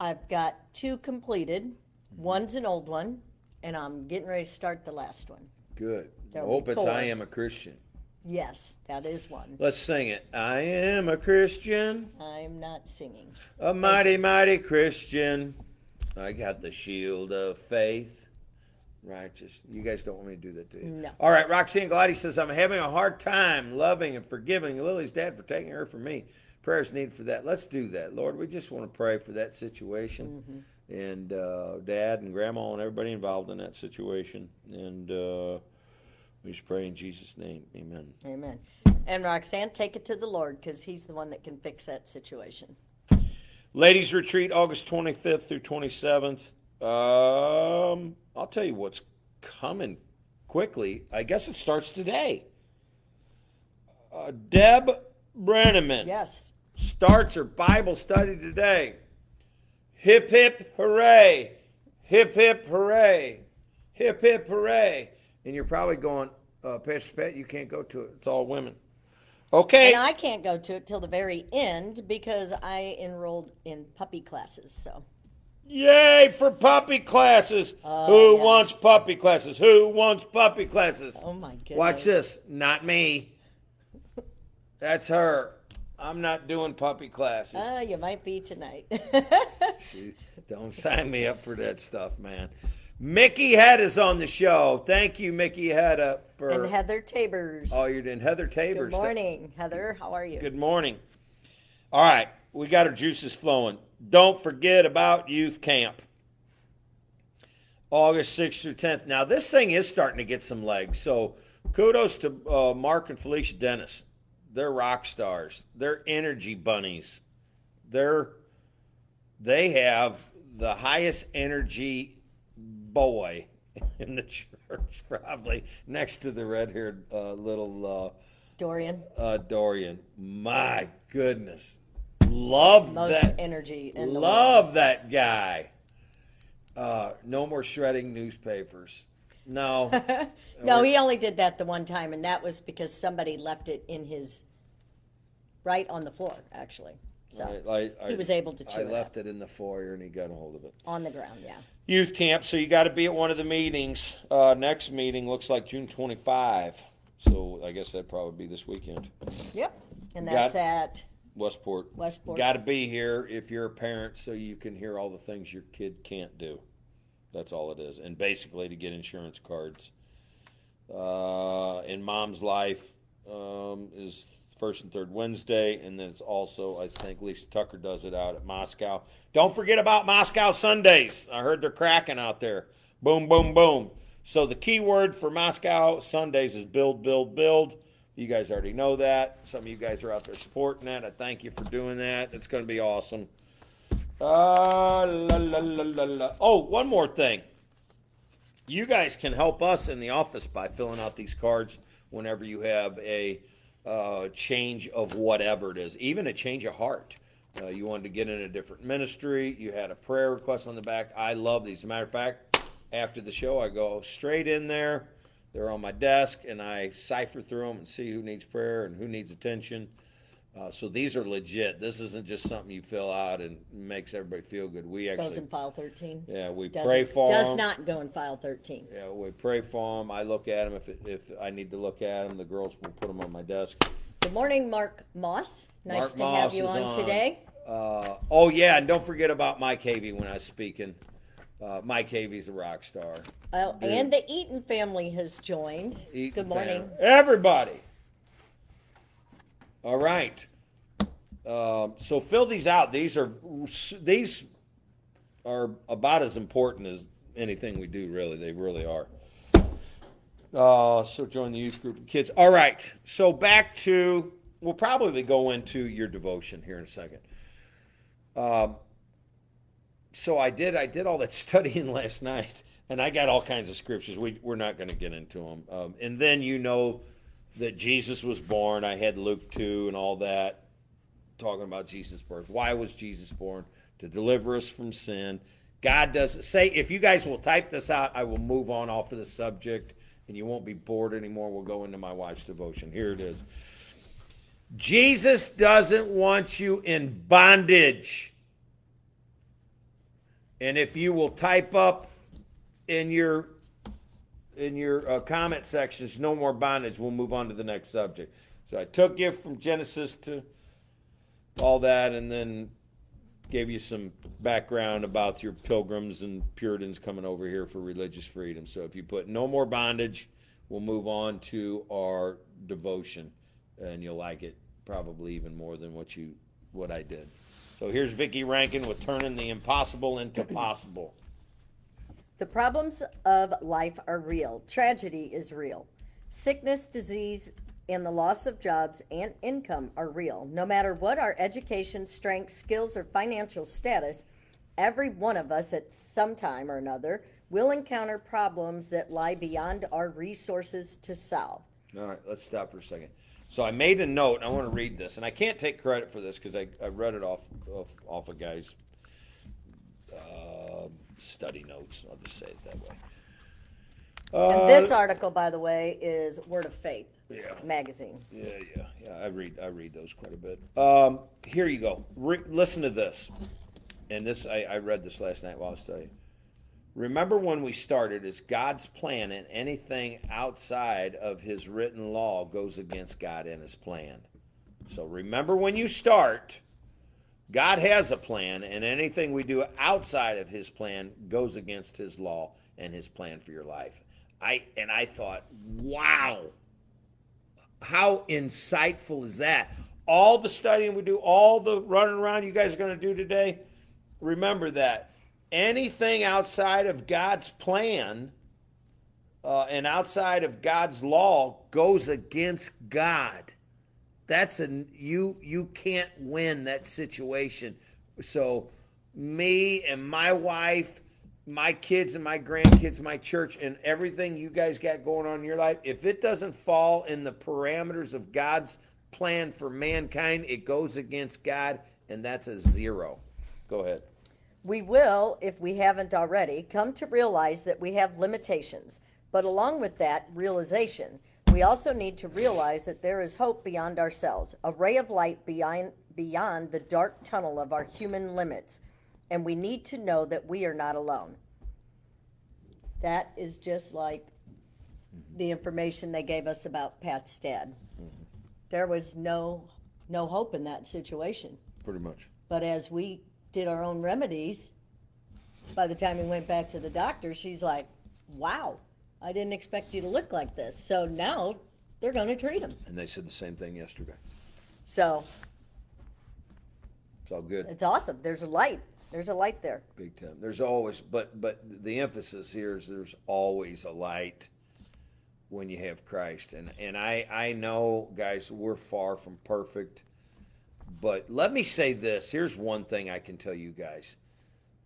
I've got two completed. One's an old one, and I'm getting ready to start the last one. Good. I There'll hope it's. I am a Christian. Yes, that is one. Let's sing it. I am a Christian, I'm not singing. a mighty, mighty Christian. I got the shield of faith. Righteous. You guys don't want me to do that, do you? No. All right, Roxanne Gladys says, I'm having a hard time loving and forgiving Lily's dad for taking her from me. Prayers needed for that. Let's do that. Lord, we just want to pray for that situation and uh, dad and grandma and everybody involved in that situation. And uh, we just pray in Jesus' name. Amen. Amen. And Roxanne, take it to the Lord because He's the one that can fix that situation. Ladies Retreat, August 25th through 27th. Um, I'll tell you what's coming quickly. I guess it starts today. Uh, Deb Brenneman Yes. starts her Bible study today. Hip, hip, hooray. Hip, hip, hooray. Hip, hip, hooray. And you're probably going, uh, Pastor Pat, you can't go to it. It's all women. Okay. And I can't go to it till the very end because I enrolled in puppy classes. So Yay for puppy classes. Oh, Who yes. wants puppy classes? Who wants puppy classes? Oh my goodness. Watch this. Not me. That's her. I'm not doing puppy classes. Ah, you might be tonight. Don't sign me up for that stuff, man. Mickey Head is on the show. Thank you, Mickey Head, for and Heather Tabers. Oh, you're doing. Heather Tabers. Good morning, Heather. How are you? Good morning. All right, we got our juices flowing. Don't forget about youth camp. August 6th through 10th. Now, this thing is starting to get some legs. So, kudos to uh, Mark and Felicia Dennis. They're rock stars. They're energy bunnies. They're they have the highest energy boy in the church, probably next to the red-haired uh, little Dorian, uh, uh, Dorian. My goodness, love most that. energy in the world. Love that guy. Uh, no more shredding newspapers. No. No, he only did that the one time, and that was because somebody left it in his right on the floor, actually. So I, I, he was able to chew I it left it in the foyer and he got a hold of it. on the ground. Yeah. Youth camp, so you got to be at one of the meetings. Uh, next meeting looks like June 25. So I guess that'd probably be this weekend. Yep. And Got- that's at Westport. Westport. Got to be here if you're a parent so you can hear all the things your kid can't do. That's all it is. And basically to get insurance cards. Uh, in mom's life um, is first and third Wednesday, and then it's also I think Lisa Tucker does it out at Moscow. Don't forget about Moscow Sundays. I heard they're cracking out there. Boom, boom, boom. So the key word for Moscow Sundays is build, build, build. You guys already know that. Some of you guys are out there supporting that. I thank you for doing that. It's going to be awesome. Uh, la, la, la. Oh, one more thing. You guys can help us in the office by filling out these cards whenever you have a uh, change of whatever it is, even a change of heart. Uh, you wanted to get in a different ministry. You had a prayer request on the back. I love these. As a matter of fact, after the show, I go straight in there. They're on my desk, and I cipher through them and see who needs prayer and who needs attention. Uh, so these are legit. This isn't just something you fill out and makes everybody feel good. We actually goes in file thirteen. yeah, we Doesn't- pray for Does them. not go in file thirteen. Yeah, we pray for them. I look at them if it, if I need to look at them. The girls will put them on my desk. Good morning, Mark Moss. Nice Mark to Moss have you on, on. today. Uh, oh yeah, and don't forget about Mike Havey when I was speaking. Uh, Mike Havey's a rock star. Oh, and the Eaton family has joined. Eaton Good morning. family. everybody. All right. Um, so fill these out. These are these are about as important as anything we do. Really, they really are. Uh, so join the youth group of kids. All right. So back to we'll probably go into your devotion here in a second. Um, so I did I did all that studying last night, and I got all kinds of scriptures. We we're not going to get into them. Um, and then you know that Jesus was born. I had Luke two and all that talking about Jesus' birth. Why was Jesus born? To deliver us from sin. God does say if you guys will type this out, I will move on off of the subject and you won't be bored anymore. We'll go into my wife's devotion. Here it is. Jesus doesn't want you in bondage. And if you will type up in your in your uh, comment sections, no more bondage. We'll move on to the next subject. So I took you from Genesis to all that, and then gave you some background about your pilgrims and Puritans coming over here for religious freedom. So if you put no more bondage, we'll move on to our devotion, and you'll like it probably even more than what you what I did. So here's Vicky Rankin with turning the impossible into possible. The problems of life are real. Tragedy is real. Sickness, disease, and the loss of jobs and income are real. No matter what our education, strength, skills, or financial status, every one of us at some time or another will encounter problems that lie beyond our resources to solve. All right, let's stop for a second. So I made a note, and I want to read this, and I can't take credit for this because I, I read it off off, off a guy's uh, study notes. I'll just say it that way. And this article, by the way, is Word of Faith Yeah. magazine. Yeah, yeah, yeah. I read I read those quite a bit. Um, here you go. Re- listen to this, and this I, I read this last night while I was studying. Remember when we started? Is God's plan, and anything outside of His written law goes against God and His plan. So remember when you start, God has a plan, and anything we do outside of His plan goes against His law and His plan for your life. I and I thought, wow how insightful is that? All the studying we do, all the running around you guys are going to do today, remember that anything outside of God's plan uh, and outside of God's law goes against God. That's a you you can't win that situation. So me and my wife my kids and my grandkids, my church, and everything you guys got going on in your life, if it doesn't fall in the parameters of God's plan for mankind, it goes against God, and that's a zero. Go ahead. We will, if we haven't already, come to realize that we have limitations. But along with that realization, we also need to realize that there is hope beyond ourselves, a ray of light beyond, beyond the dark tunnel of our human limits. And we need to know that we are not alone. That is just like mm-hmm. the information they gave us about Pat's dad. Mm-hmm. There was no no hope in that situation. Pretty much. But as we did our own remedies, by the time we went back to the doctor, she's like, "Wow, I didn't expect you to look like this." So now they're going to treat him. And they said the same thing yesterday. So It's all good. it's awesome. There's a light. There's a light there. Big time. There's always, but but the emphasis here is there's always a light when you have Christ, and and I I know guys we're far from perfect, but let me say this. Here's one thing I can tell you guys.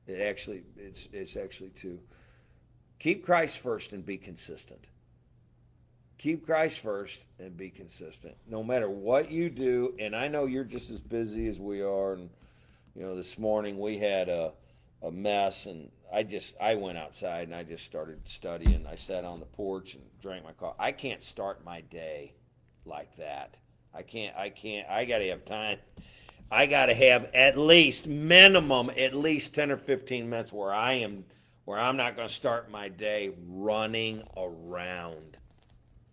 It actually it's it's actually two. Keep Christ first and be consistent. Keep Christ first and be consistent. No matter what you do, and I know you're just as busy as we are, and you know, this morning we had a, a mess, and I just I went outside and I just started studying. I sat on the porch and drank my coffee. I can't start my day like that. I can't. I can't. I got to have time. I got to have at least minimum at least ten or fifteen minutes where I am where I'm not to start my day running around.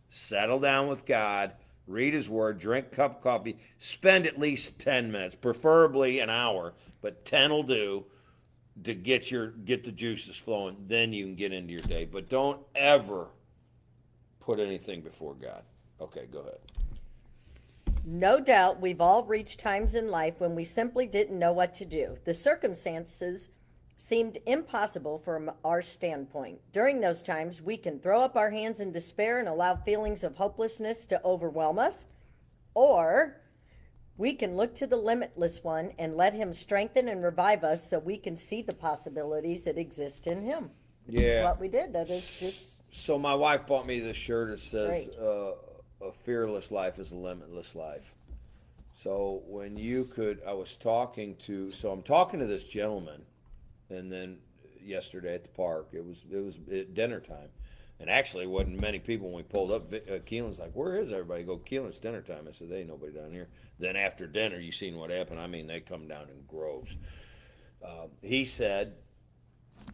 Settle down with God read his word, drink cup of coffee, spend at least 10 minutes, preferably an hour, but 10 will do to get your get the juices flowing. Then you can get into your day. But don't ever put anything before God. Okay, go ahead. No doubt we've all reached times in life when we simply didn't know what to do. The circumstances seemed impossible from our standpoint. During those times, we can throw up our hands in despair and allow feelings of hopelessness to overwhelm us, or we can look to the limitless one and let him strengthen and revive us so we can see the possibilities that exist in him. Yeah. That's what we did. That is just So my wife bought me this shirt that says uh, "A fearless life is a limitless life." So when you could, I was talking to. So I'm talking to this gentleman, and then yesterday at the park, it was it was at dinner time, and actually wasn't many people when we pulled up. Uh, Keelan's like, "Where is everybody?" I go, "Keelan's dinner time." I said, "There ain't nobody down here." Then after dinner, you seen what happened. I mean, they come down in groves. Um, he said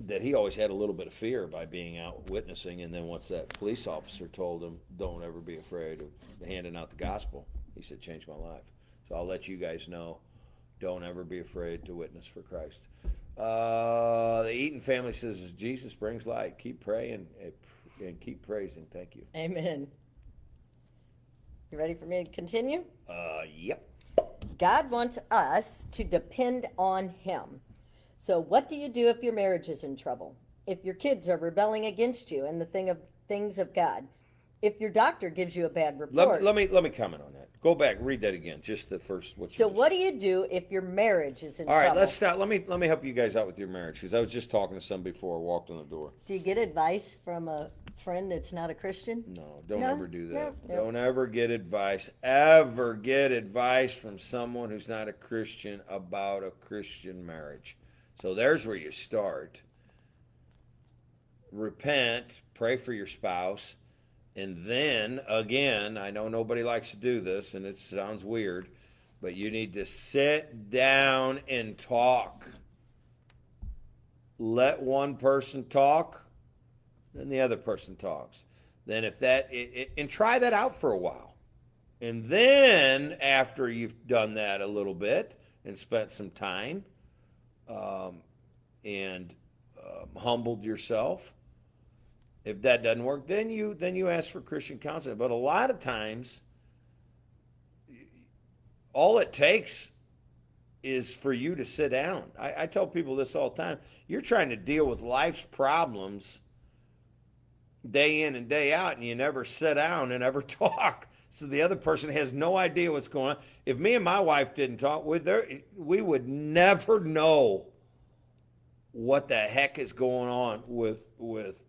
that he always had a little bit of fear by being out witnessing, and then once that police officer told him, "Don't ever be afraid of handing out the gospel," he said, "Changed my life." So I'll let you guys know. Don't ever be afraid to witness for Christ. Uh, the Eaton family says Jesus brings light. Keep praying and keep praising. Thank you. Amen. You ready for me to continue? Uh, yep. God wants us to depend on Him. So, what do you do if your marriage is in trouble? If your kids are rebelling against you and the thing of things of God? If your doctor gives you a bad report? Let, let me let me comment on that. Go back, read that again. Just the first. What so, what do you do if your marriage is in All trouble? All right, let's stop. Let me let me help you guys out with your marriage because I was just talking to some before I walked in the door. Do you get advice from a friend that's not a Christian? No, don't No? ever do that. No, no. Don't ever get advice. Ever get advice from someone who's not a Christian about a Christian marriage. So there's where you start. Repent, pray for your spouse, and then again, I know nobody likes to do this and it sounds weird, but you need to sit down and talk. Let one person talk, then the other person talks. Then if that it, it, and try that out for a while. And then after you've done that a little bit and spent some time um, and um, humbled yourself, if that doesn't work, then you then you ask for Christian counseling. But a lot of times, all it takes is for you to sit down. I, I tell people this all the time. You're trying to deal with life's problems day in and day out, and you never sit down and ever talk. So the other person has no idea what's going on. If me and my wife didn't talk, we, there, we would never know what the heck is going on with with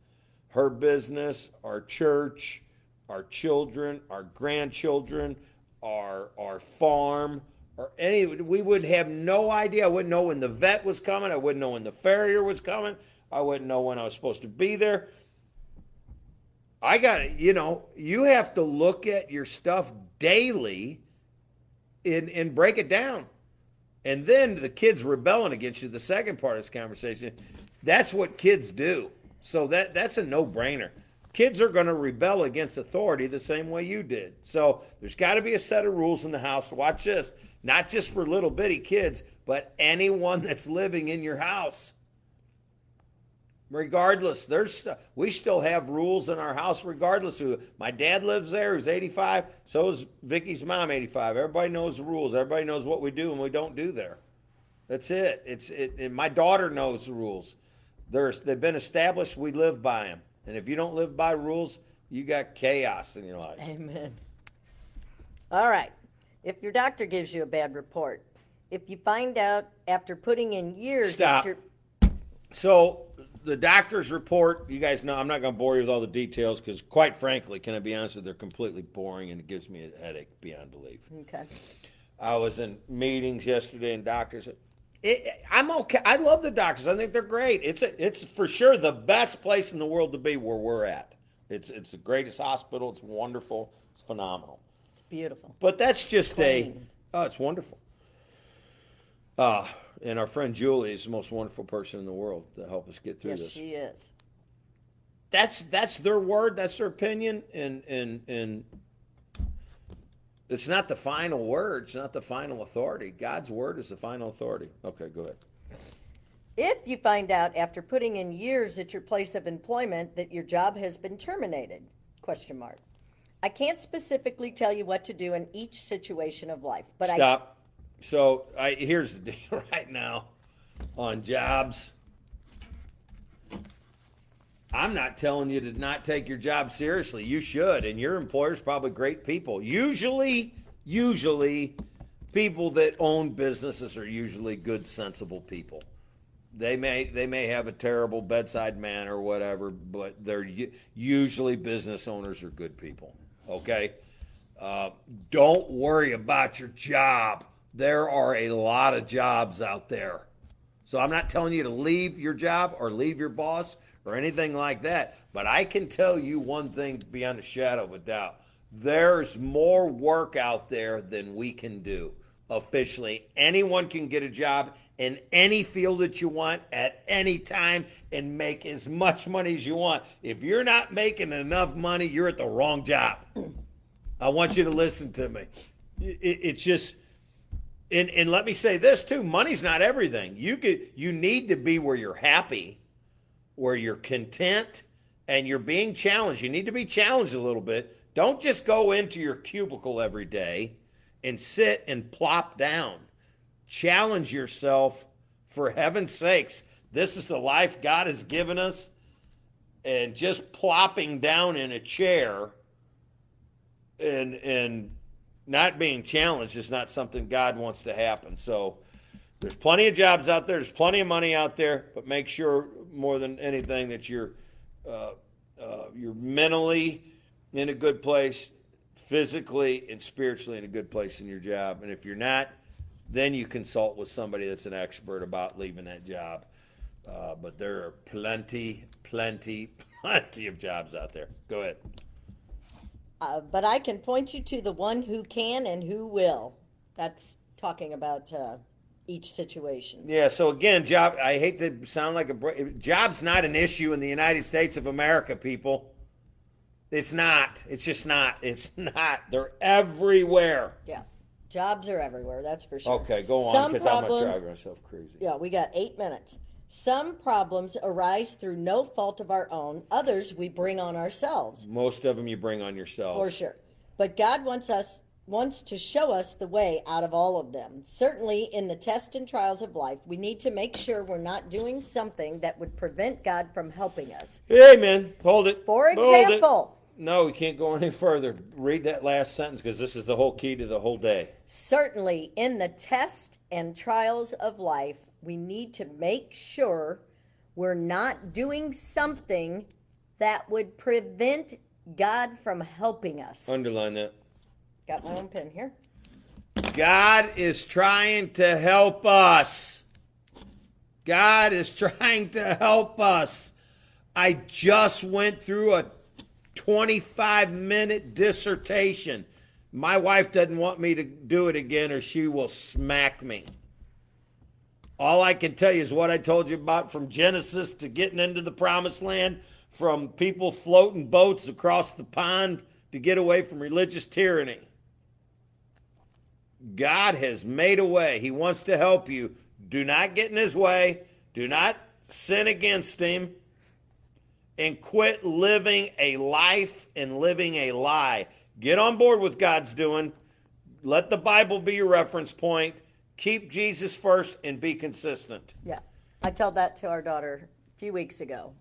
her business, our church, our children, our grandchildren, our our farm, or any. We would have no idea. I wouldn't know when the vet was coming. I wouldn't know when the farrier was coming. I wouldn't know when I was supposed to be there. I got you know, you have to look at your stuff daily and, and break it down. And then the kids rebelling against you, the second part of this conversation, that's what kids do. So that that's a no-brainer. Kids are going to rebel against authority the same way you did. So there's got to be a set of rules in the house. Watch this. Not just for little bitty kids, but anyone that's living in your house regardless there's we still have rules in our house regardless who my dad lives there who's 85 so is vicky's mom 85 everybody knows the rules everybody knows what we do and we don't do there that's it it's it and my daughter knows the rules there's they've been established we live by them and if you don't live by rules you got chaos in your life Amen. All right. If your doctor gives you a bad report, if you find out after putting in years Stop. So the doctor's report, you guys know, I'm not going to bore you with all the details because, quite frankly, can I be honest with you, they're completely boring and it gives me a headache beyond belief. okay. I was in meetings yesterday and doctors. It, I'm okay. I love the doctors. I think they're great. It's a, it's for sure the best place in the world to be where we're at. It's it's the greatest hospital. It's wonderful. It's phenomenal. It's beautiful. But that's just Clean. a oh, it's wonderful. Uh, and our friend Julie is the most wonderful person in the world to help us get through Yes, this. she is. That's that's their word, that's their opinion, and and and it's not the final word. It's not the final authority. God's word is the final authority. Okay, go ahead. If you find out after putting in years at your place of employment that your job has been terminated, question mark. I can't specifically tell you what to do in each situation of life, but I Stop. So I here's the deal right now on jobs. I'm not telling you to not take your job seriously. You should, and your employer's probably great people. Usually, usually, people that own businesses are usually good, sensible people. They may they may have a terrible bedside manner or whatever, but they're usually business owners are good people. Okay, uh, don't worry about your job. There are a lot of jobs out there. So I'm not telling you to leave your job or leave your boss or anything like that. But I can tell you one thing beyond a shadow of a doubt. There's more work out there than we can do. officially. Anyone can get a job in any field that you want at any time and make as much money as you want. If you're not making enough money, you're at the wrong job. I want you to listen to me. It's just, and, and let me say this too: money's not everything. You could, you need to be where you're happy, where you're content, and you're being challenged. You need to be challenged a little bit. Don't just go into your cubicle every day and sit and plop down. Challenge yourself for heaven's sakes. This is the life God has given us. And just plopping down in a chair and and not being challenged is not something God wants to happen. So there's plenty of jobs out there, there's plenty of money out there, but make sure more than anything that you're uh, uh, you're mentally in a good place, physically and spiritually in a good place in your job. And if you're not, then you consult with somebody that's an expert about leaving that job. Uh, but there are plenty, plenty, plenty of jobs out there. Go ahead. Uh, but I can point you to the one who can and who will. That's talking about uh, each situation. Yeah. So again, job. I hate to sound like a job's not an issue in the United States of America, people. It's not. It's just not. It's not. They're everywhere. Yeah. Jobs are everywhere, that's for sure. Okay, go on because I'm not driving myself crazy. Yeah, we got eight minutes. Some problems arise through no fault of our own. Others we bring on ourselves. Most of them you bring on yourself. For sure. But God wants us wants to show us the way out of all of them. Certainly in the tests and trials of life, we need to make sure we're not doing something that would prevent God from helping us. Amen. Hold it. For example, no, we can't go any further. Read that last sentence because this is the whole key to the whole day. Certainly, in the test and trials of life, we need to make sure we're not doing something that would prevent God from helping us. Underline that. Got my own pen here. God is trying to help us. God is trying to help us. I just went through a 25 minute dissertation. My wife doesn't want me to do it again or she will smack me. All I can tell you is what I told you about from Genesis to getting into the promised land, from people floating boats across the pond to get away from religious tyranny. God has made a way. He wants to help you. Do not get in his way. Do not sin against him and quit living a life and living a lie. Get on board with God's doing. Let the Bible be your reference point. Keep Jesus first and be consistent. Yeah. I told that to our daughter a few weeks ago.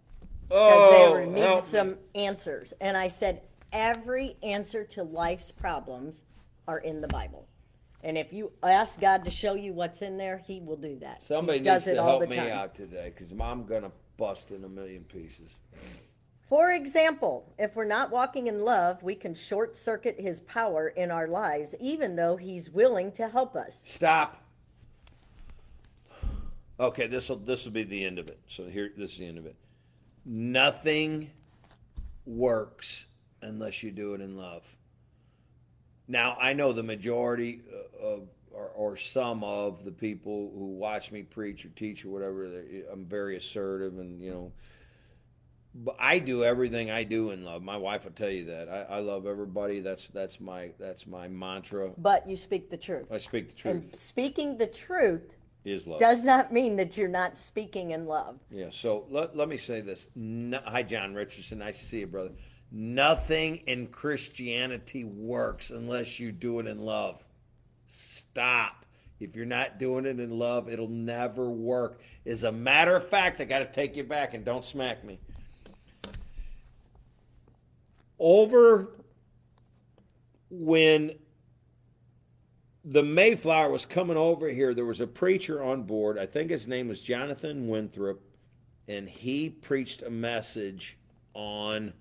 Because oh, they need some answers. And I said, every answer to life's problems are in the Bible. And if you ask God to show you what's in there, He will do that. Somebody he does it to all help the me time. out today because I'm going to bust in a million pieces. For example, if we're not walking in love, we can short circuit His power in our lives, even though He's willing to help us. Stop. Okay, this will this will be the end of it. So here, this is the end of it. Nothing works unless you do it in love. Now, I know the majority uh, of, or, or some of the people who watch me preach or teach or whatever, I'm very assertive and, you know, I do everything I do in love. My wife will tell you that. I, I love everybody. That's that's my that's my mantra. But you speak the truth. I speak the truth. And speaking the truth is love. Does not mean that you're not speaking in love. Yeah. So let, let me say this. No, hi, John Richardson. Nice to see you, brother. Nothing in Christianity works unless you do it in love. Stop. If you're not doing it in love, it'll never work. As a matter of fact, I got to take you back and don't smack me. Over when the Mayflower was coming over here, there was a preacher on board. I think his name was Jonathan Winthrop, and he preached a message on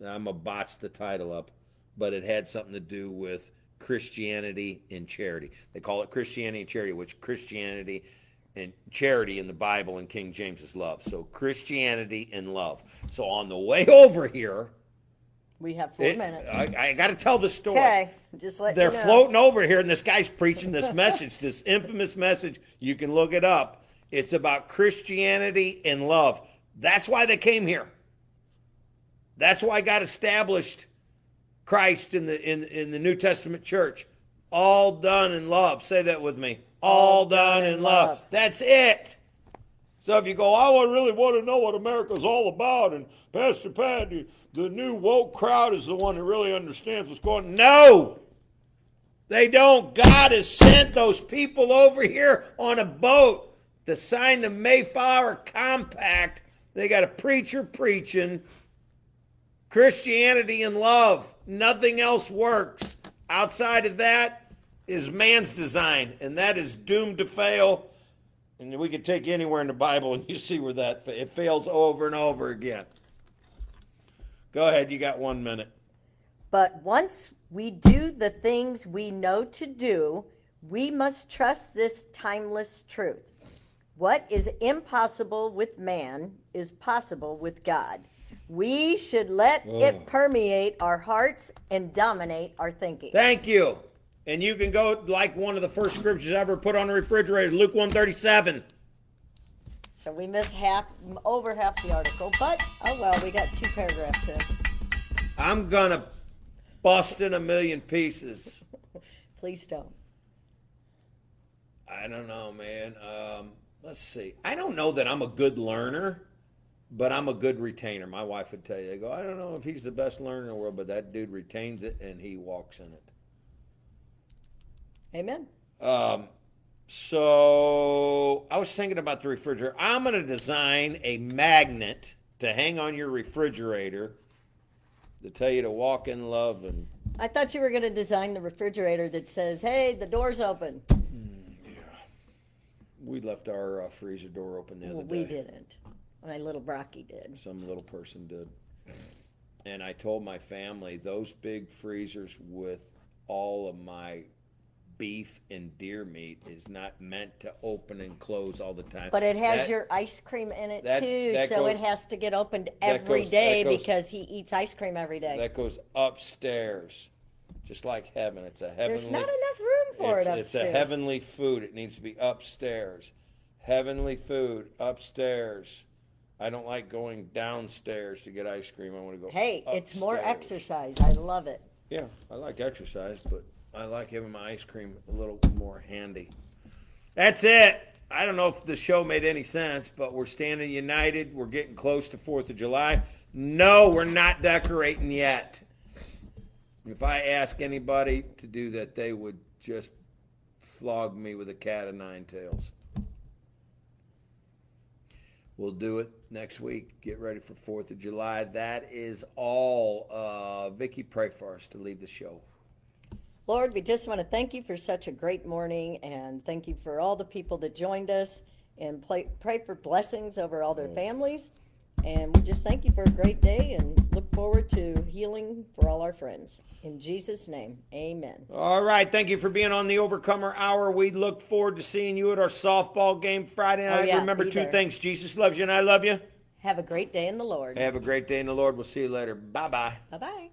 I'm going to botch the title up, but it had something to do with Christianity and charity. They call it Christianity and charity, which Christianity and charity in the Bible and King James is love. So Christianity and love. So on the way over here, We have four It- minutes. I, I got to tell the story. Okay, just let They're you know. floating over here, and this guy's preaching this message, this infamous message. You can look it up. It's about Christianity and love. That's why they came here. That's why God established Christ in the in in the New Testament church. All done in love. Say that with me. All, done, in love. love. That's it. So if you go, oh, I would really want to know what America's all about, and Pastor Pat, the, new woke crowd is the one that really understands what's going. on. No, they don't. God has sent those people over here on a boat to sign the Mayflower Compact. They got a preacher preaching Christianity and love. Nothing else works. Outside of that is man's design, and that is doomed to fail. And we could take anywhere in the Bible, and you see where that it fails over and over again. Go ahead, you got one minute. But once we do the things we know to do, we must trust this timeless truth. What is impossible with man is possible with God. We should let it oh. permeate our hearts and dominate our thinking. Thank you. And you can go like one of the first scriptures ever put on the refrigerator, Luke one thirty seven. So we missed half, over half the article, but oh well, we got two paragraphs in. I'm gonna bust in a million pieces. Please don't. I don't know, man. Um, let's see. I don't know that I'm a good learner, but I'm a good retainer. My wife would tell you, they go, I don't know if he's the best learner in the world, but that dude retains it and he walks in it. Amen. Um, so I was thinking about the refrigerator. I'm going to design a magnet to hang on your refrigerator to tell you to walk in love and I thought you were going to design the refrigerator that says, "Hey, the door's open." we left our uh, freezer door open the other Well, day. we didn't. My little Brocky did. some little person did. And I told my family those big freezers with all of my beef and deer meat is not meant to open and close all the time. But it has That- your ice cream in it that- too, that so it has to get opened every goes- day that goes- because he eats ice cream every day. that goes upstairs, just like heaven. It's a heavenly. There's not enough room for it's, it it's upstairs. a heavenly food. It needs to be upstairs. Heavenly food upstairs. I don't like going downstairs to get ice cream. I want to go. hey, it's more upstairs. exercise. I love it. Yeah, I like exercise, but I like having my ice cream a little more handy. That's it. I don't know if the show made any sense, but we're standing united. We're getting close to 4th of July. No, we're not decorating yet. If I ask anybody to do that, they would just flog me with a cat of nine tails. We'll do it next week. Get ready for 4th of July. That is all. Uh, Vicky, pray for us to leave the show. Lord, we just want to thank you for such a great morning and thank you for all the people that joined us and pray, pray for blessings over all their families. And we just thank you for a great day and look forward to healing for all our friends. In Jesus' name, amen. All right. Thank you for being on the Overcomer Hour. We look forward to seeing you at our softball game Friday oh, night. Oh, yeah, Remember two there. things Jesus loves you and I love you. Have a great day in the Lord. Have a great day in the Lord. We'll see you later. Bye bye. Bye bye.